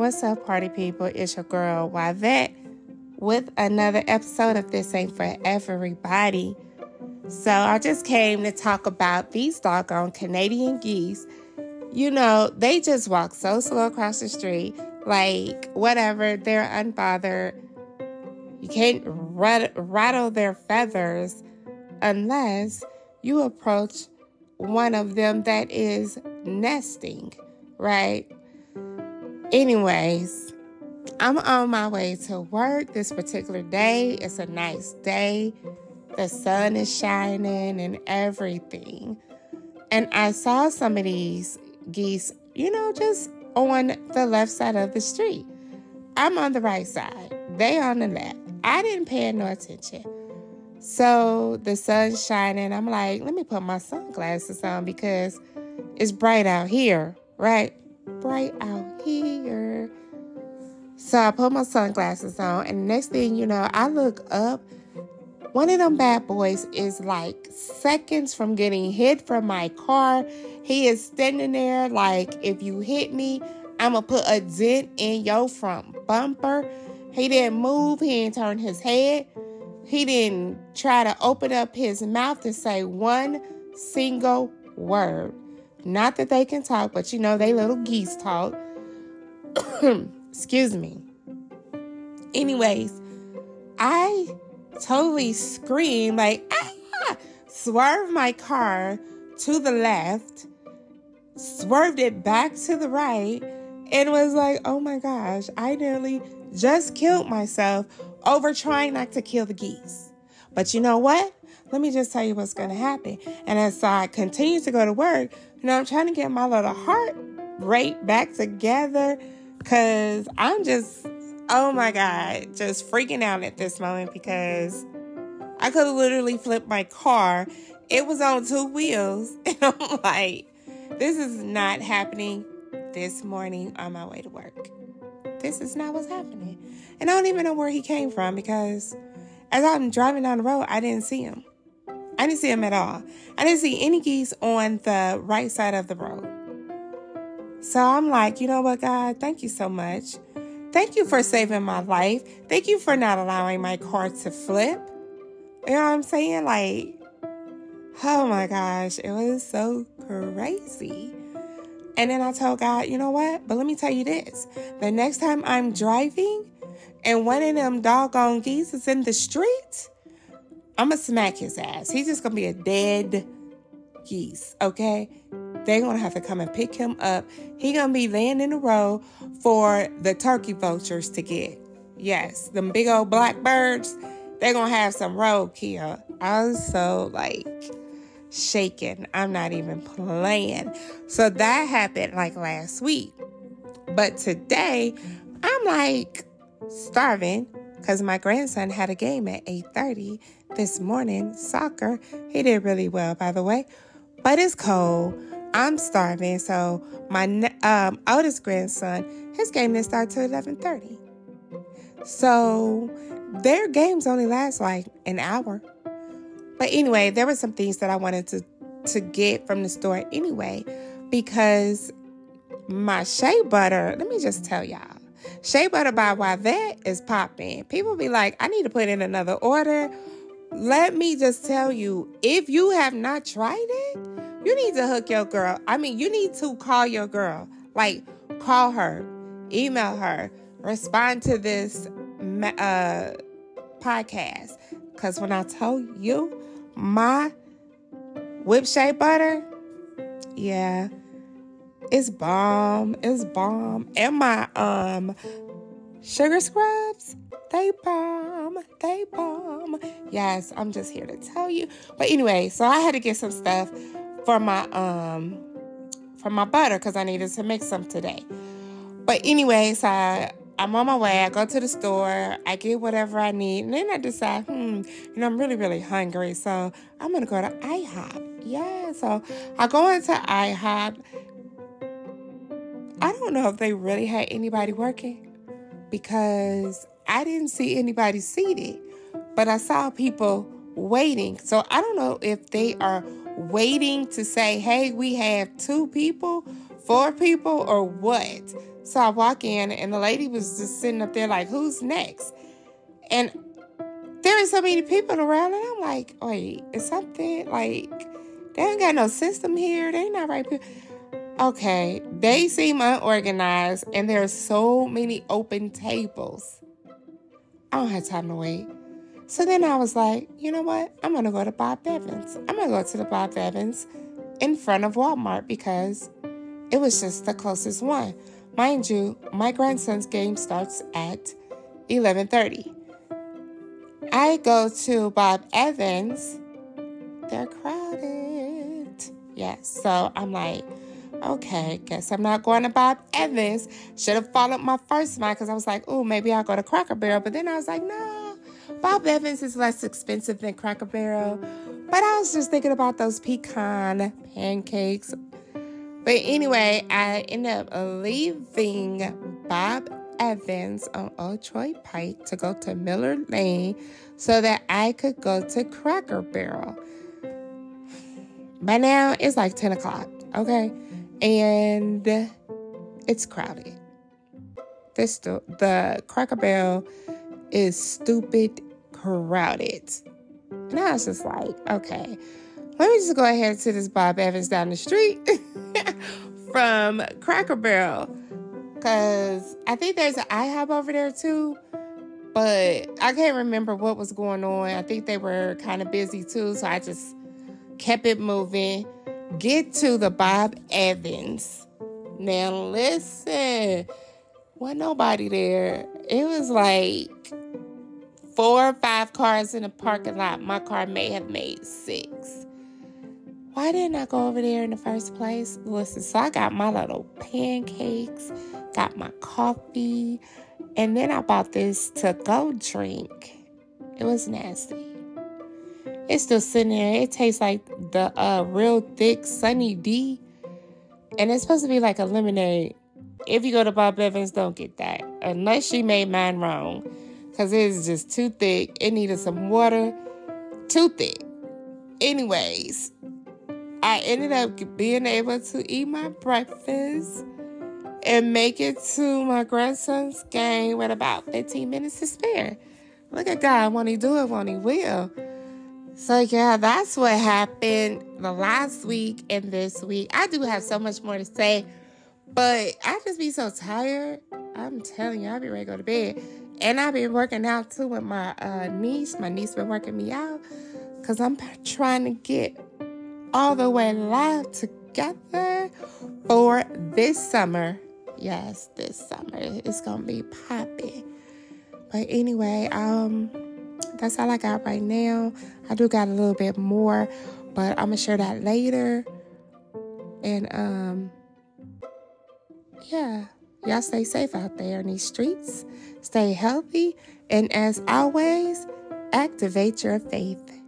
What's up, party people? It's your girl, Yvette, with another episode of This Ain't For Everybody. So, I just came to talk about these doggone Canadian geese. You know, they just walk so slow across the street, like whatever, they're unbothered. You can't rat- rattle their feathers unless you approach one of them that is nesting, right? Anyways, I'm on my way to work this particular day. It's a nice day. The sun is shining and everything. And I saw some of these geese, you know, just on the left side of the street. I'm on the right side. They on the left. I didn't pay no attention. So the sun's shining. I'm like, let me put my sunglasses on because it's bright out here, right? Bright out here. So I put my sunglasses on, and next thing you know, I look up. One of them bad boys is like seconds from getting hit from my car. He is standing there like, if you hit me, I'm gonna put a dent in your front bumper. He didn't move, he didn't turn his head. He didn't try to open up his mouth to say one single word. Not that they can talk, but you know, they little geese talk. Excuse me. Anyways, I totally screamed, like, ah! swerved my car to the left, swerved it back to the right, and was like, oh my gosh, I nearly just killed myself over trying not to kill the geese. But you know what? Let me just tell you what's going to happen. And as I continue to go to work, you know, I'm trying to get my little heart rate back together because I'm just, oh my God, just freaking out at this moment because I could have literally flipped my car. It was on two wheels. And I'm like, this is not happening this morning on my way to work. This is not what's happening. And I don't even know where he came from because as I'm driving down the road, I didn't see him. Didn't see them at all. I didn't see any geese on the right side of the road. So I'm like, you know what, God, thank you so much. Thank you for saving my life. Thank you for not allowing my car to flip. You know what I'm saying? Like, oh my gosh, it was so crazy. And then I told God, you know what? But let me tell you this the next time I'm driving and one of them doggone geese is in the street, I'm gonna smack his ass. He's just gonna be a dead geese, okay? They're gonna have to come and pick him up. He gonna be laying in a row for the turkey vultures to get. Yes, them big old blackbirds, they're gonna have some roadkill. I was so like shaken. I'm not even playing. So that happened like last week. But today, I'm like starving because my grandson had a game at 8:30 this morning, soccer. He did really well, by the way, but it's cold. I'm starving, so my um, oldest grandson, his game didn't start till 11:30. So their games only last like an hour. But anyway, there were some things that I wanted to to get from the store anyway, because my shea butter. Let me just tell y'all, Shea Butter by Yvette is popping. People be like, I need to put in another order. Let me just tell you, if you have not tried it, you need to hook your girl. I mean, you need to call your girl. Like, call her, email her, respond to this uh, podcast. Because when I tell you, my whip shea butter, yeah, it's bomb. It's bomb. And my um sugar scrubs, they bomb. They bomb. Yes, I'm just here to tell you. But anyway, so I had to get some stuff for my um for my butter because I needed to make some today. But anyways, I I'm on my way. I go to the store. I get whatever I need, and then I decide, hmm, you know, I'm really, really hungry, so I'm gonna go to IHOP. Yeah, so I go into IHOP, I don't know if they really had anybody working because I didn't see anybody seated, but I saw people waiting. So I don't know if they are waiting to say, hey, we have two people, four people, or what. So I walk in, and the lady was just sitting up there like, "Who's next?" And there are so many people around, and I'm like, "Wait, is something like they ain't got no system here? They not right here." Okay, they seem unorganized, and there are so many open tables. I don't have time to wait. So then I was like, you know what? I'm gonna go to Bob Evans. I'm gonna go to the Bob Evans in front of Walmart because it was just the closest one. Mind you, my grandson's game starts at 11:30. I go to Bob Evans. They're crowded. Yes, so I'm like, okay, guess I'm not going to Bob Evans. Should have followed my first mind because I was like, oh, maybe I'll go to Cracker Barrel. But then I was like, no, Bob Evans is less expensive than Cracker Barrel. But I was just thinking about those pecan pancakes. But anyway, I ended up leaving Bob Evans on Old Troy Pike to go to Miller Lane so that I could go to Cracker Barrel. By now, it's like 10 o'clock, okay? And it's crowded. This the, the Cracker Barrel is stupid crowded. And I was just like, okay, let me just go ahead to this Bob Evans down the street from Cracker Barrel. Because I think there's an IHOP over there too. But I can't remember what was going on. I think they were kind of busy too. So I just kept it moving. Get to the Bob Evans. Now listen, wasn't nobody there. It was like four or five cars in the parking lot. My car may have made six. Why didn't I go over there in the first place? Listen, so I got my little pancakes, got my coffee, and then I bought this to go drink. It was nasty. It's still sitting there. It tastes like the uh, real thick Sunny D. And it's supposed to be like a lemonade. If you go to Bob Evans, don't get that. Unless she made mine wrong because it is just too thick. It needed some water. Too thick. Anyways, I ended up being able to eat my breakfast and make it to my grandson's game with about 15 minutes to spare. Look at God, when He do it, when He will. So, yeah, that's what happened the last week and this week. I do have so much more to say, but I just be so tired. I'm telling you, I'll be ready to go to bed. And I've been working out too with my uh, niece. My niece been working me out because I'm trying to get all the way live together for this summer. Yes, this summer it's gonna be popping. But anyway, um, that's all I got right now. I do got a little bit more, but I'm gonna share that later. And um, yeah. Y'all stay safe out there in these streets. Stay healthy. And as always, activate your faith.